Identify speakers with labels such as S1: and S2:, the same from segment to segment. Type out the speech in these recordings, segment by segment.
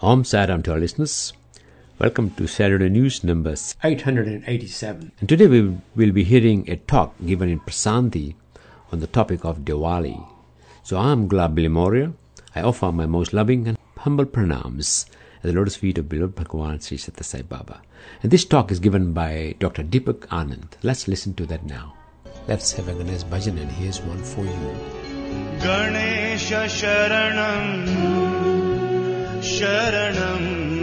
S1: I'm to our listeners. Welcome to Saturday News number
S2: 887.
S1: And today we will be hearing a talk given in Prasanthi on the topic of Diwali. So I am Gulab Bilimoria. I offer my most loving and humble pranams at the lotus feet of beloved Bhagavan Sri Satya Sai Baba. And this talk is given by Dr. Deepak Anand. Let's listen to that now. Let's have a Ganesh bhajan and here's one for you.
S3: Ganesha Sharanam शरणं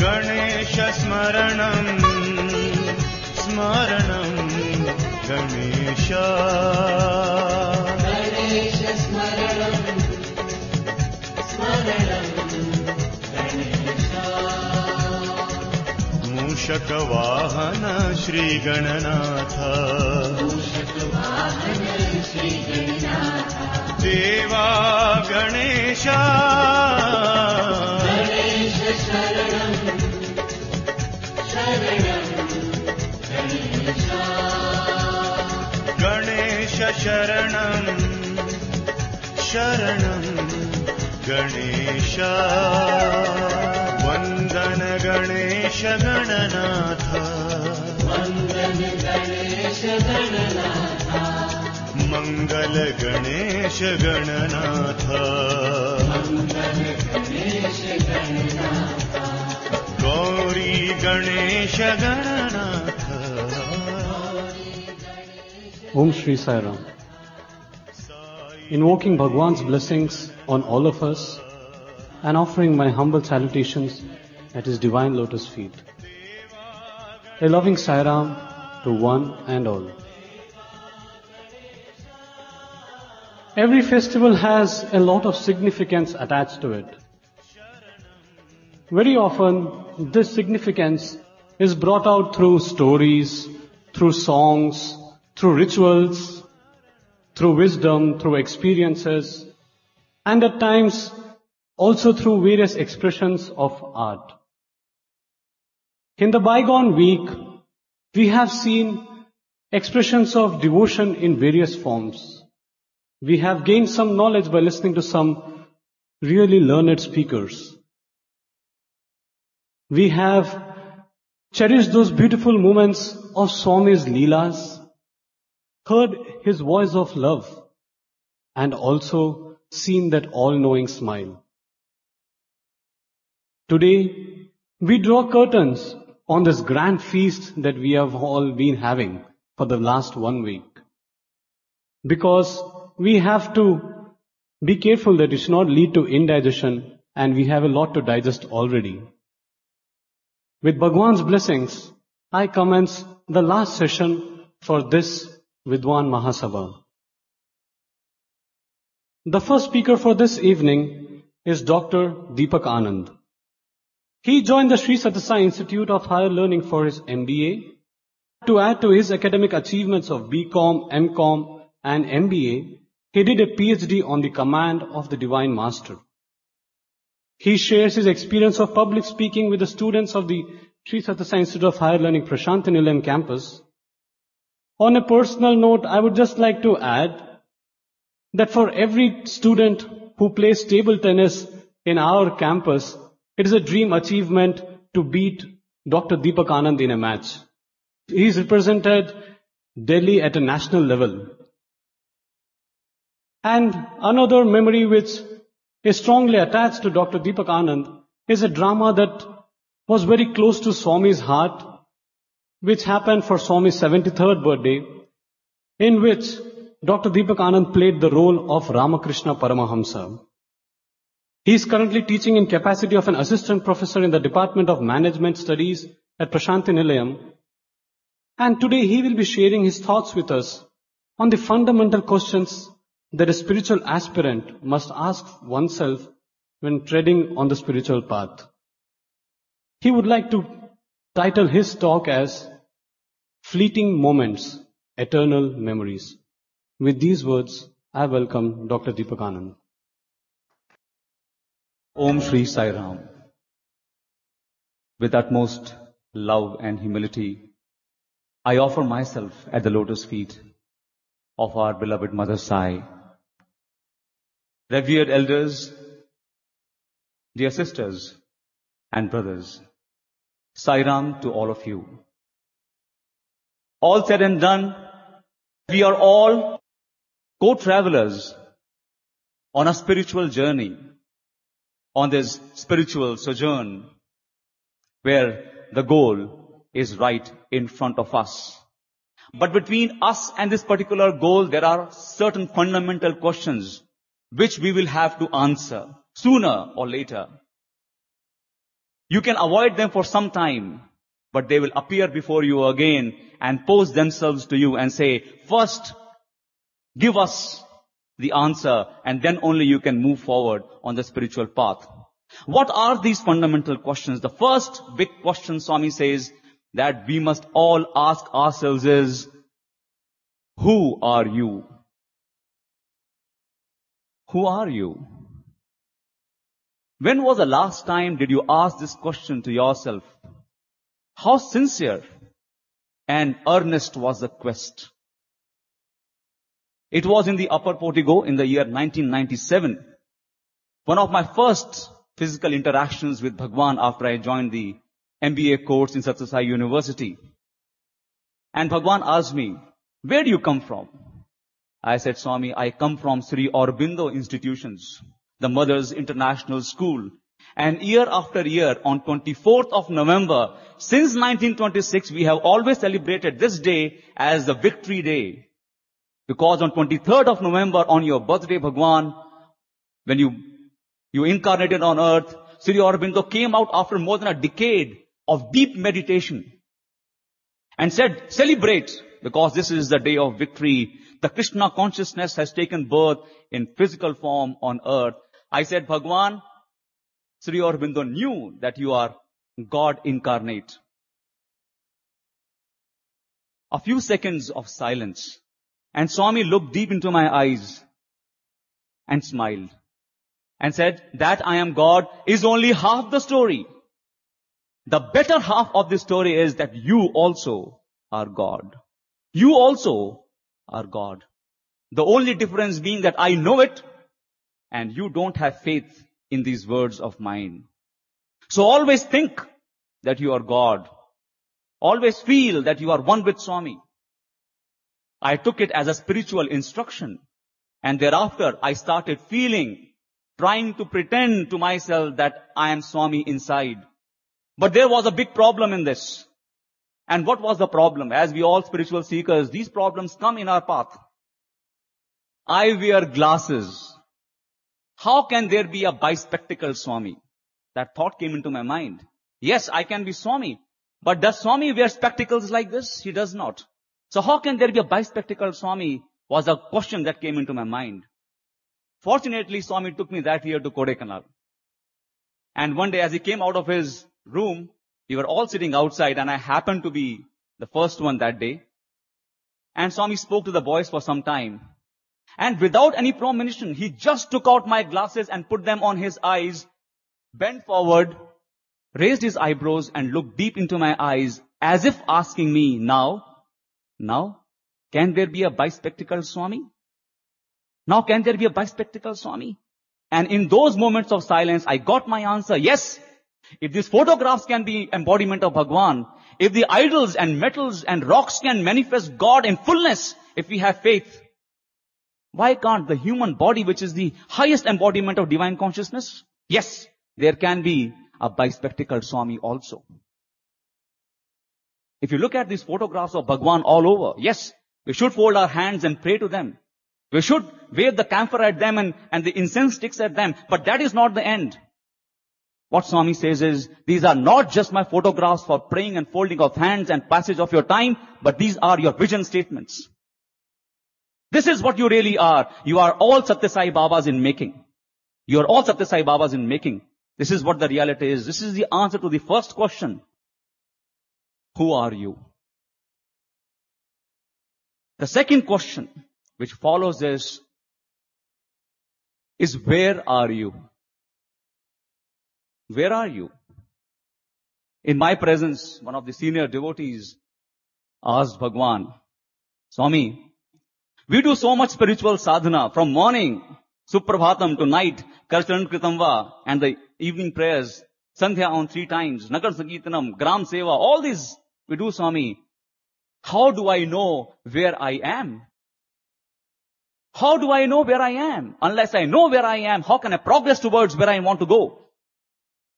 S3: गणेश स्मरणं स्मरणं गणेश। मूषकवाहन श्रीगणनाथ देवा गणेश। गणेश शरणं शरणं गणेश। वन्दन गणेश गणनाथ मङ्गल Ganesh Gananath Gauri Ganesh Gananath
S2: Sai Ram. Invoking Bhagwan's blessings on all of us and offering my humble salutations at his divine lotus feet. A loving Sai Ram to one and all. Every festival has a lot of significance attached to it. Very often, this significance is brought out through stories, through songs, through rituals, through wisdom, through experiences, and at times also through various expressions of art. In the bygone week, we have seen expressions of devotion in various forms. We have gained some knowledge by listening to some really learned speakers. We have cherished those beautiful moments of Swami's Leelas, heard his voice of love, and also seen that all-knowing smile. Today, we draw curtains on this grand feast that we have all been having for the last one week. Because we have to be careful that it should not lead to indigestion and we have a lot to digest already. With Bhagwan's blessings, I commence the last session for this Vidwan Mahasabha. The first speaker for this evening is Dr. Deepak Anand. He joined the Sri Satyasai Institute of Higher Learning for his MBA. To add to his academic achievements of BCom, MCom and MBA, he did a PhD on the command of the Divine Master. He shares his experience of public speaking with the students of the Sri Satyasai Institute of Higher Learning Prashanti Nilayam campus. On a personal note, I would just like to add that for every student who plays table tennis in our campus, it is a dream achievement to beat Dr. Deepak Anand in a match. He is represented Delhi at a national level. And another memory which is strongly attached to Dr. Deepak Anand is a drama that was very close to Swami's heart, which happened for Swami's 73rd birthday, in which Dr. Deepak Anand played the role of Ramakrishna Paramahamsa. He is currently teaching in capacity of an assistant professor in the Department of Management Studies at Prashanti Nilayam. And today he will be sharing his thoughts with us on the fundamental questions that a spiritual aspirant must ask oneself when treading on the spiritual path. He would like to title his talk as Fleeting Moments, Eternal Memories. With these words, I welcome Dr. Deepak Anand.
S4: Om Shri Sai Ram. With utmost love and humility, I offer myself at the lotus feet of our beloved Mother Sai. Revered elders, dear sisters and brothers, Sai Ram to all of you. All said and done, we are all co-travelers on a spiritual journey on this spiritual sojourn where the goal is right in front of us. But between us and this particular goal, there are certain fundamental questions which we will have to answer sooner or later. You can avoid them for some time, but they will appear before you again and pose themselves to you and say, first, give us the answer and then only you can move forward on the spiritual path. What are these fundamental questions? The first big question Swami says that we must all ask ourselves is, who are you? Who are you? When was the last time did you ask this question to yourself? How sincere and earnest was the quest? It was in the upper portico in the year 1997. One of my first physical interactions with Bhagwan after I joined the MBA course in Satyasai University. And Bhagwan asked me, where do you come from? I said, Swami, I come from Sri Aurobindo institutions, the Mother's International School. And year after year, on 24th of November, since 1926, we have always celebrated this day as the victory day. Because on 23rd of November, on your birthday, Bhagwan, when you, you incarnated on earth, Sri Aurobindo came out after more than a decade of deep meditation. and said, celebrate because this is the day of victory. The Krishna consciousness has taken birth in physical form on earth. I said, Bhagwan, Sri Aurobindo knew that you are God incarnate. A few seconds of silence and Swami looked deep into my eyes and smiled and said, that I am God is only half the story. The better half of the story is that you also are God. You also are God. The only difference being that I know it and you don't have faith in these words of mine. So always think that you are God. Always feel that you are one with Swami. I took it as a spiritual instruction and thereafter I started feeling, trying to pretend to myself that I am Swami inside. But there was a big problem in this. And what was the problem? As we all spiritual seekers, these problems come in our path. I wear glasses. How can there be a bispectacle Swami? That thought came into my mind. Yes, I can be Swami. But does Swami wear spectacles like this? He does not. So how can there be a bispectacle Swami was a question that came into my mind. Fortunately, Swami took me that year to Kodaikanal. And one day as he came out of his room, we were all sitting outside and I happened to be the first one that day. And Swami spoke to the boys for some time. And without any premonition, he just took out my glasses and put them on his eyes, bent forward, raised his eyebrows and looked deep into my eyes as if asking me, now, now, can there be a bispectacle Swami? Now can there be a bispectacle Swami? And in those moments of silence, I got my answer, yes. If these photographs can be embodiment of Bhagwan, if the idols and metals and rocks can manifest God in fullness, if we have faith, why can't the human body, which is the highest embodiment of divine consciousness? Yes, there can be a bispectacled Swami also. If you look at these photographs of Bhagwan all over, yes, we should fold our hands and pray to them. We should wave the camphor at them and, and the incense sticks at them, but that is not the end. What Swami says is, these are not just my photographs for praying and folding of hands and passage of your time, but these are your vision statements. This is what you really are. You are all Satyasai Babas in making. You are all Satyasai Babas in making. This is what the reality is. This is the answer to the first question. Who are you? The second question which follows this is where are you? Where are you? In my presence, one of the senior devotees asked Bhagwan, Swami, we do so much spiritual sadhana from morning, Suprabhatam to night, Karcharan Kritamva and the evening prayers, Sandhya on three times, Nagar Sankirtanam, Gram Seva, all these we do Swami. How do I know where I am? How do I know where I am? Unless I know where I am, how can I progress towards where I want to go?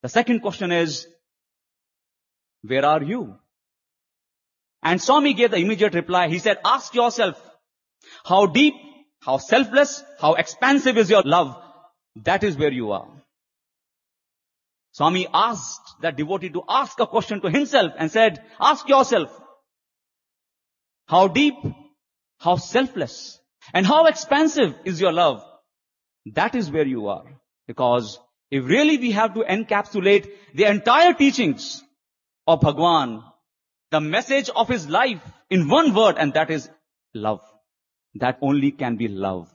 S4: The second question is, where are you? And Swami gave the immediate reply. He said, ask yourself, how deep, how selfless, how expansive is your love? That is where you are. Swami asked that devotee to ask a question to himself and said, ask yourself, how deep, how selfless, and how expansive is your love? That is where you are. Because if really we have to encapsulate the entire teachings of Bhagwan, the message of his life in one word, and that is love. That only can be love.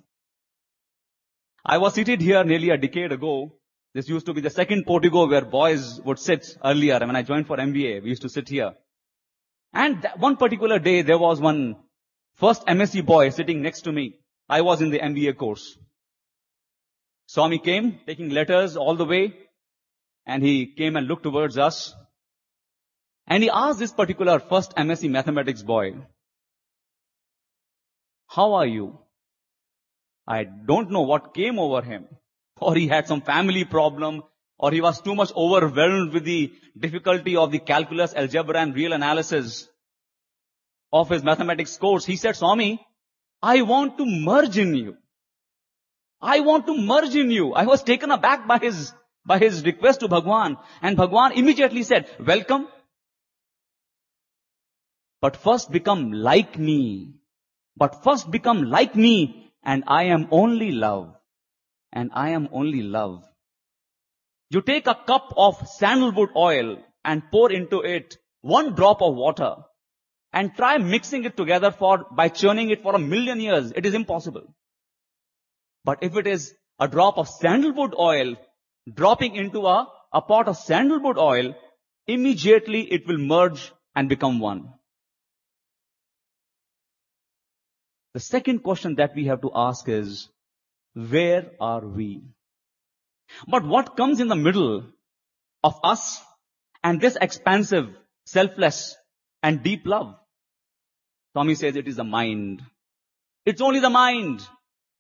S4: I was seated here nearly a decade ago. This used to be the second portico where boys would sit earlier. When I joined for MBA, we used to sit here. And one particular day, there was one first MSc boy sitting next to me. I was in the MBA course. Swami came, taking letters all the way, and he came and looked towards us. And he asked this particular first MSc mathematics boy, how are you? I don't know what came over him. Or he had some family problem, or he was too much overwhelmed with the difficulty of the calculus, algebra and real analysis of his mathematics course. He said, Swami, I want to merge in you. I want to merge in you. I was taken aback by his, by his request to Bhagwan. And Bhagwan immediately said, welcome. But first become like me. But first become like me and I am only love. And I am only love. You take a cup of sandalwood oil and pour into it one drop of water and try mixing it together for, by churning it for a million years. It is impossible. But if it is a drop of sandalwood oil dropping into a, a pot of sandalwood oil, immediately it will merge and become one. The second question that we have to ask is, where are we? But what comes in the middle of us and this expansive, selfless and deep love? Swami says it is the mind. It's only the mind.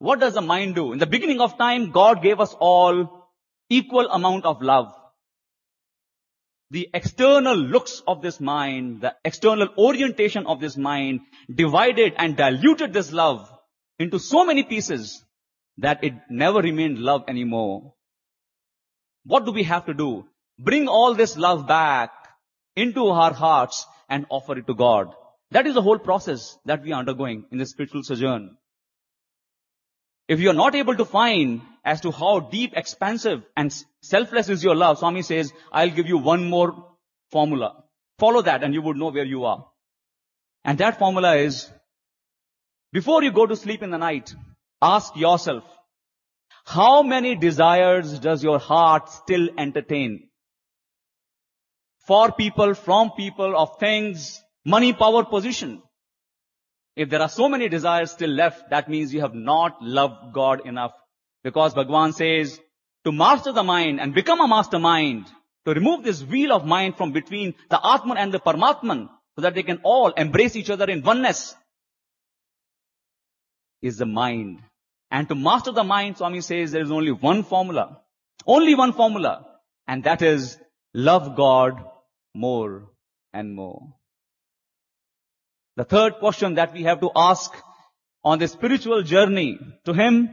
S4: What does the mind do? In the beginning of time, God gave us all equal amount of love. The external looks of this mind, the external orientation of this mind divided and diluted this love into so many pieces that it never remained love anymore. What do we have to do? Bring all this love back into our hearts and offer it to God. That is the whole process that we are undergoing in this spiritual sojourn. If you are not able to find as to how deep, expansive and selfless is your love, Swami says, I'll give you one more formula. Follow that and you would know where you are. And that formula is, before you go to sleep in the night, ask yourself, how many desires does your heart still entertain? For people, from people, of things, money, power, position. If there are so many desires still left, that means you have not loved God enough. Because Bhagwan says, to master the mind and become a mastermind, to remove this wheel of mind from between the Atman and the Paramatman, so that they can all embrace each other in oneness, is the mind. And to master the mind, Swami says there is only one formula. Only one formula. And that is love God more and more. The third question that we have to ask on this spiritual journey to Him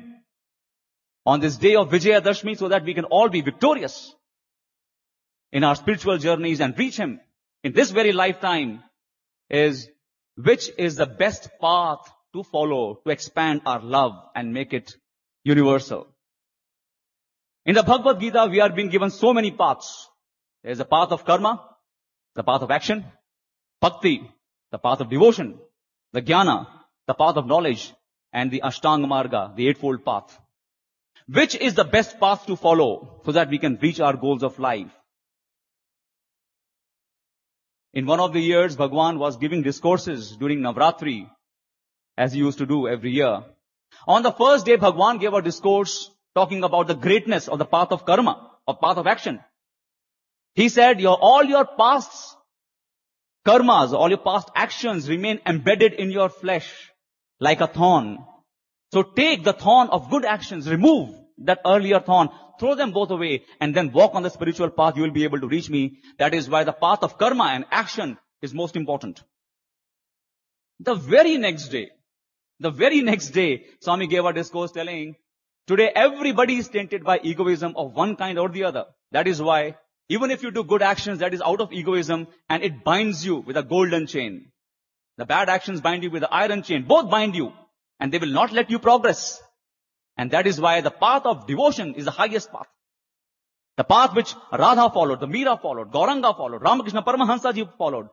S4: on this day of Vijayadashmi so that we can all be victorious in our spiritual journeys and reach Him in this very lifetime is which is the best path to follow to expand our love and make it universal. In the Bhagavad Gita, we are being given so many paths. There is a path of karma, the path of action, bhakti, the path of devotion, the jnana, the path of knowledge, and the Ashtanga Marga, the eightfold path. Which is the best path to follow so that we can reach our goals of life? In one of the years, Bhagwan was giving discourses during Navratri, as he used to do every year. On the first day, Bhagwan gave a discourse talking about the greatness of the path of karma, of path of action. He said, your, all your past karmas, all your past actions remain embedded in your flesh like a thorn. So take the thorn of good actions, remove that earlier thorn, throw them both away and then walk on the spiritual path. You will be able to reach me. That is why the path of karma and action is most important. The very next day, the very next day, Swami gave a discourse telling, today everybody is tainted by egoism of one kind or the other. That is why even if you do good actions, that is out of egoism and it binds you with a golden chain. The bad actions bind you with the iron chain. Both bind you and they will not let you progress. And that is why the path of devotion is the highest path. The path which Radha followed, the Meera followed, Gauranga followed, Ramakrishna Paramahansa ji followed.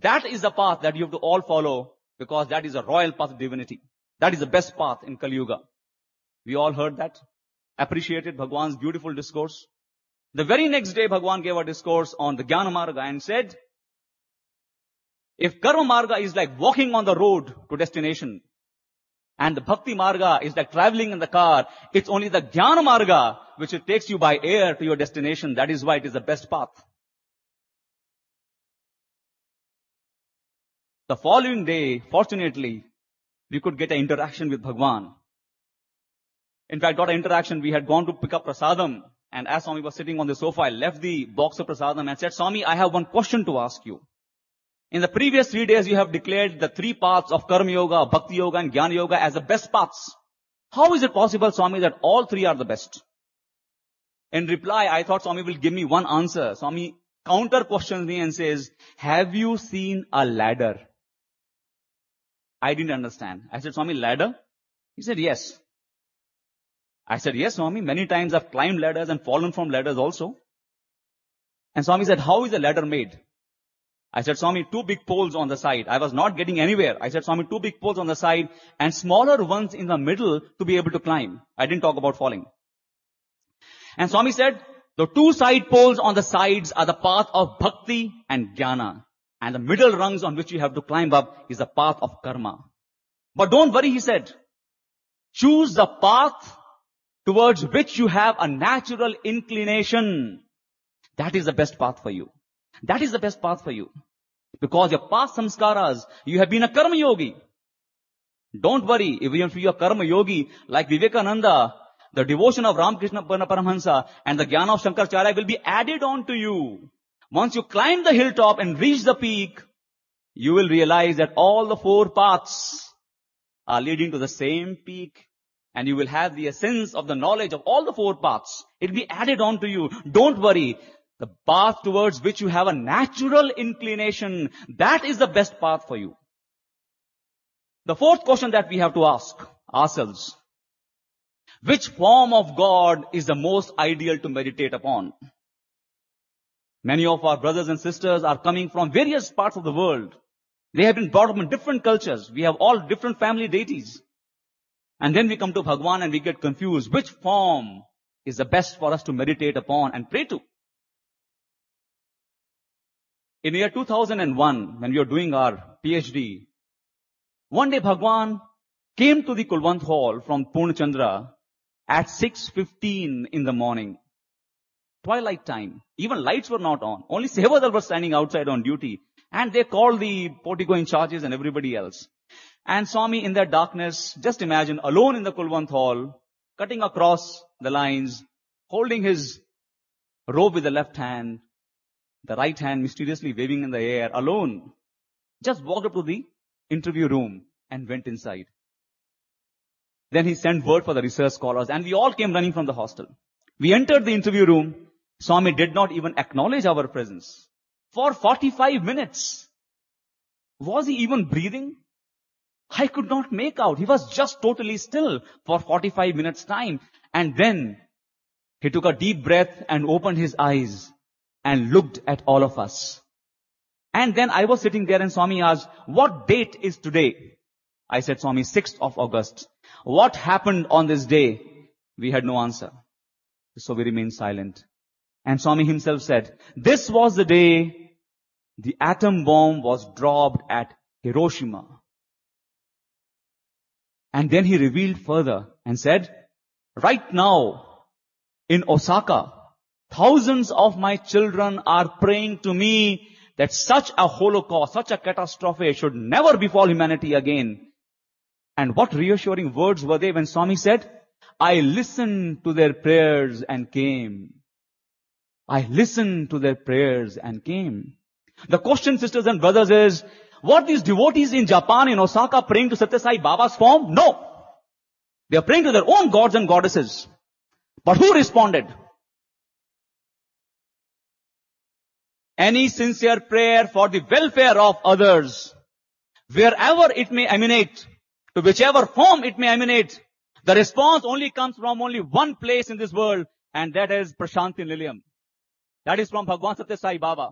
S4: That is the path that you have to all follow because that is a royal path of divinity. That is the best path in Kali Yuga. We all heard that, appreciated Bhagwan's beautiful discourse. The very next day, Bhagwan gave a discourse on the Jnana Marga and said, if Karma Marga is like walking on the road to destination, and the Bhakti Marga is like traveling in the car, it's only the Jnana Marga which it takes you by air to your destination. That is why it is the best path. The following day, fortunately, we could get an interaction with Bhagwan. In fact, got an interaction. We had gone to pick up prasadam and as Swami was sitting on the sofa, I left the box of prasadam and said, Swami, I have one question to ask you. In the previous three days, you have declared the three paths of Karma Yoga, Bhakti Yoga and Jnana Yoga as the best paths. How is it possible, Swami, that all three are the best? In reply, I thought Swami will give me one answer. Swami counter questions me and says, have you seen a ladder? I didn't understand. I said, Swami, ladder? He said, yes. I said, yes, Swami, many times I've climbed ladders and fallen from ladders also. And Swami said, how is a ladder made? I said, Swami, two big poles on the side. I was not getting anywhere. I said, Swami, two big poles on the side and smaller ones in the middle to be able to climb. I didn't talk about falling. And Swami said, the two side poles on the sides are the path of bhakti and jnana. And the middle rungs on which you have to climb up is the path of karma. But don't worry, he said. Choose the path towards which you have a natural inclination. That is the best path for you. That is the best path for you. Because your past samskaras, you have been a karma yogi. Don't worry, even if you are karma yogi, like Vivekananda, the devotion of Ramakrishna Paramahansa and the jnana of Shankaracharya will be added on to you. Once you climb the hilltop and reach the peak, you will realize that all the four paths are leading to the same peak and you will have the essence of the knowledge of all the four paths. It will be added on to you. Don't worry. The path towards which you have a natural inclination, that is the best path for you. The fourth question that we have to ask ourselves, which form of God is the most ideal to meditate upon? Many of our brothers and sisters are coming from various parts of the world. They have been brought up in different cultures. We have all different family deities. And then we come to Bhagwan and we get confused. Which form is the best for us to meditate upon and pray to? In the year 2001, when we were doing our PhD, one day Bhagwan came to the Kulwant Hall from Purnachandra at 6.15 in the morning. Twilight time. Even lights were not on. Only Sevadal was standing outside on duty. And they called the portico in charges and everybody else. And Swami in that darkness, just imagine, alone in the Kulwant Hall, cutting across the lines, holding his robe with the left hand, the right hand mysteriously waving in the air, alone, just walked up to the interview room and went inside. Then he sent word for the research scholars and we all came running from the hostel. We entered the interview room. Swami did not even acknowledge our presence. For 45 minutes. Was he even breathing? I could not make out. He was just totally still for 45 minutes time. And then he took a deep breath and opened his eyes and looked at all of us. And then I was sitting there and Swami asked, what date is today? I said, Swami, 6th of August. What happened on this day? We had no answer. So we remained silent. And Swami himself said, this was the day the atom bomb was dropped at Hiroshima. And then he revealed further and said, right now in Osaka, thousands of my children are praying to me that such a holocaust, such a catastrophe should never befall humanity again. And what reassuring words were they when Swami said, I listened to their prayers and came. I listened to their prayers and came. The question, sisters and brothers, is, what these devotees in Japan, in Osaka, praying to Satya Sai Baba's form? No. They are praying to their own gods and goddesses. But who responded? Any sincere prayer for the welfare of others, wherever it may emanate, to whichever form it may emanate, the response only comes from only one place in this world, and that is Prashanti Nilayam. That is from Bhagwan Satya Sai Baba.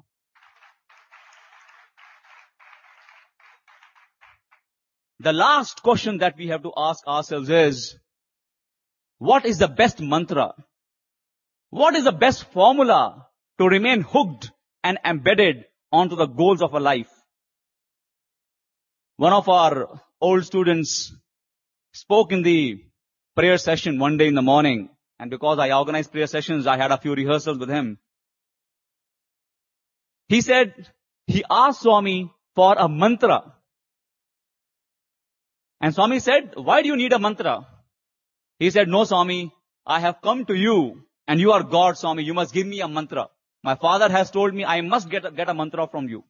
S4: The last question that we have to ask ourselves is, what is the best mantra? What is the best formula to remain hooked and embedded onto the goals of a life? One of our old students spoke in the prayer session one day in the morning. And because I organized prayer sessions, I had a few rehearsals with him. He said, he asked Swami for a mantra. And Swami said, why do you need a mantra? He said, no Swami, I have come to you and you are God Swami. You must give me a mantra. My father has told me I must get a, get a mantra from you.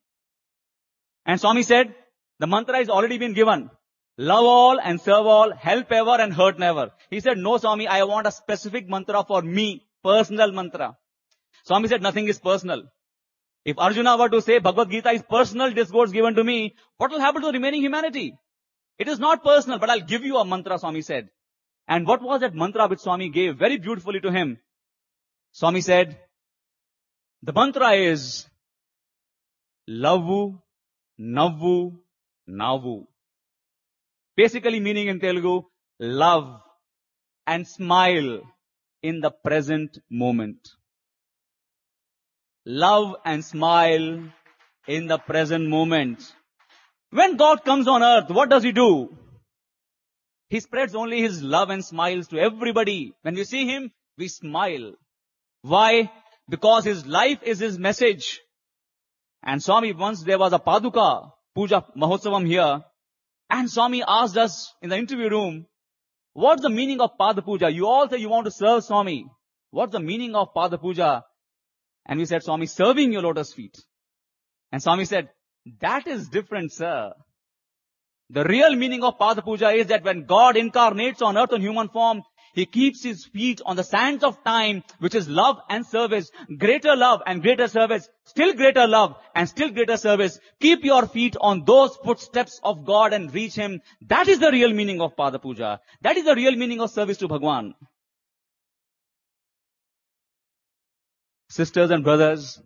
S4: And Swami said, the mantra has already been given. Love all and serve all, help ever and hurt never. He said, no Swami, I want a specific mantra for me, personal mantra. Swami said, nothing is personal. If Arjuna were to say Bhagavad Gita is personal discourse given to me, what will happen to the remaining humanity? It is not personal, but I'll give you a mantra, Swami said. And what was that mantra which Swami gave very beautifully to him? Swami said, the mantra is Lavu, Navu, Navu. Basically meaning in Telugu, love and smile in the present moment. Love and smile in the present moment. When God comes on earth, what does He do? He spreads only His love and smiles to everybody. When we see Him, we smile. Why? Because His life is His message. And Swami, once there was a Paduka Puja Mahotsavam here, and Swami asked us in the interview room, what's the meaning of Pada Puja? You all say you want to serve Swami. What's the meaning of Pada Puja? And we said, Swami, serving your lotus feet. And Swami said, that is different, sir. The real meaning of Pada Puja is that when God incarnates on earth in human form, He keeps His feet on the sands of time, which is love and service, greater love and greater service, still greater love and still greater service. Keep your feet on those footsteps of God and reach Him. That is the real meaning of Pada Puja. That is the real meaning of service to Bhagwan. Sisters and brothers,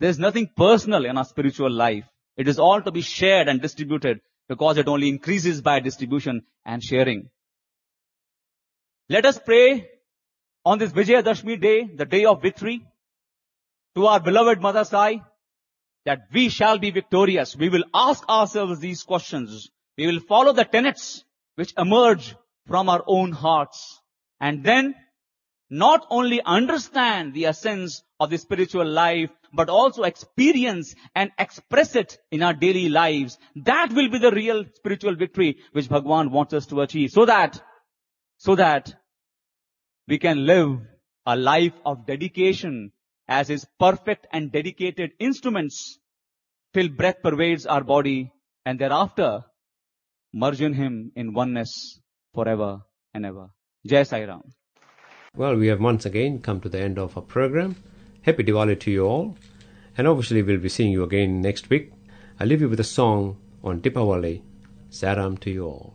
S4: there is nothing personal in our spiritual life. It is all to be shared and distributed because it only increases by distribution and sharing. Let us pray on this Vijayadashmi day, the day of victory, to our beloved Mother Sai, that we shall be victorious. We will ask ourselves these questions. We will follow the tenets which emerge from our own hearts. And then not only understand the essence of the spiritual life, but also experience and express it in our daily lives. That will be the real spiritual victory which Bhagwan wants us to achieve. So that, so that we can live a life of dedication as his perfect and dedicated instruments till breath pervades our body and thereafter merge in him in oneness forever and ever. Jai Sai Ram.
S1: Well, we have once again come to the end of our program. Happy Diwali to you all. And obviously, we'll be seeing you again next week. I leave you with a song on Diwali. Saram to you all.